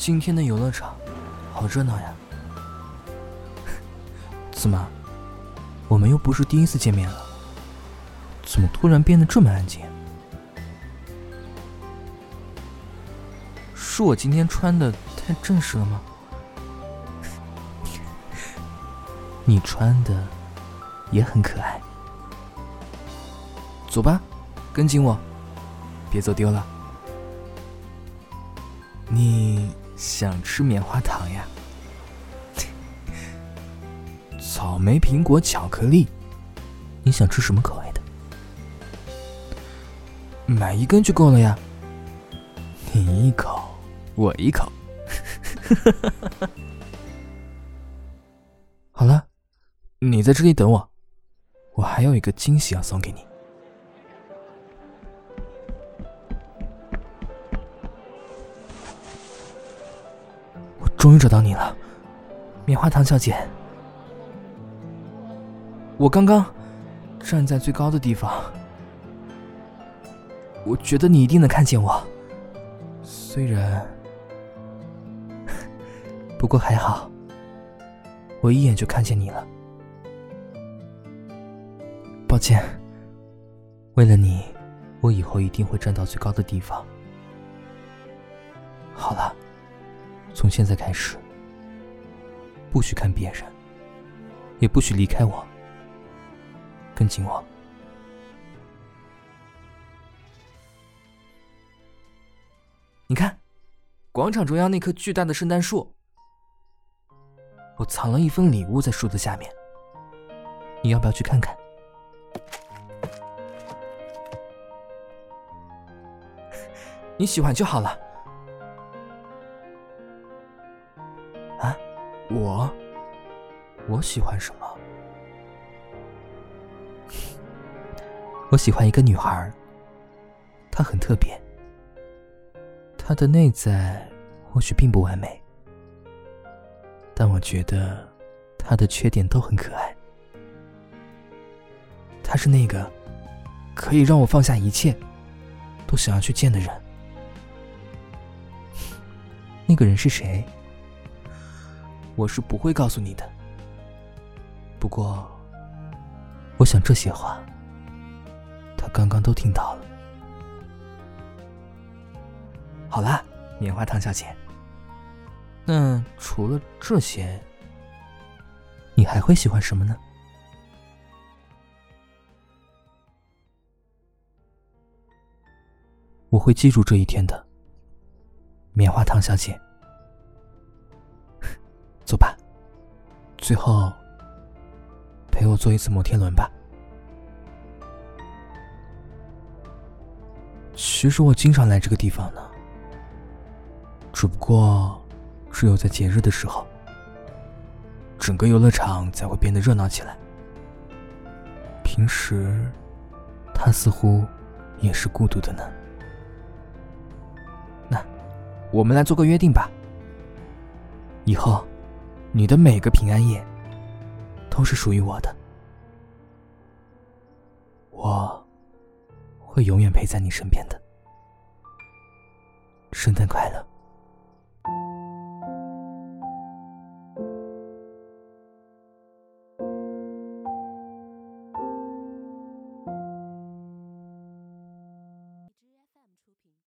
今天的游乐场好热闹呀！怎么，我们又不是第一次见面了？怎么突然变得这么安静？是我今天穿的太正式了吗？你穿的也很可爱。走吧，跟紧我，别走丢了。你想吃棉花糖呀？草莓、苹果、巧克力，你想吃什么口味的？买一根就够了呀。你一口，我一口。好了，你在这里等我，我还有一个惊喜要送给你。终于找到你了，棉花糖小姐。我刚刚站在最高的地方。我觉得你一定能看见我，虽然，不过还好，我一眼就看见你了。抱歉，为了你，我以后一定会站到最高的地方。好了，从现在开始，不许看别人，也不许离开我，跟紧我。你看，广场中央那棵巨大的圣诞树，我藏了一份礼物在树的下面。你要不要去看看？你喜欢就好了。我，我喜欢什么？我喜欢一个女孩，她很特别。她的内在或许并不完美，但我觉得他的缺点都很可爱。他是那个可以让我放下一切，都想要去见的人。那个人是谁？我是不会告诉你的。不过，我想这些话，他刚刚都听到了。好啦，棉花糖小姐。那除了这些，你还会喜欢什么呢？我会记住这一天的，棉花糖小姐。走吧，最后陪我坐一次摩天轮吧。其实我经常来这个地方呢。只不过，只有在节日的时候，整个游乐场才会变得热闹起来。平时，它似乎也是孤独的呢。那，我们来做个约定吧。以后，你的每个平安夜都是属于我的。我会永远陪在你身边的。圣诞快乐！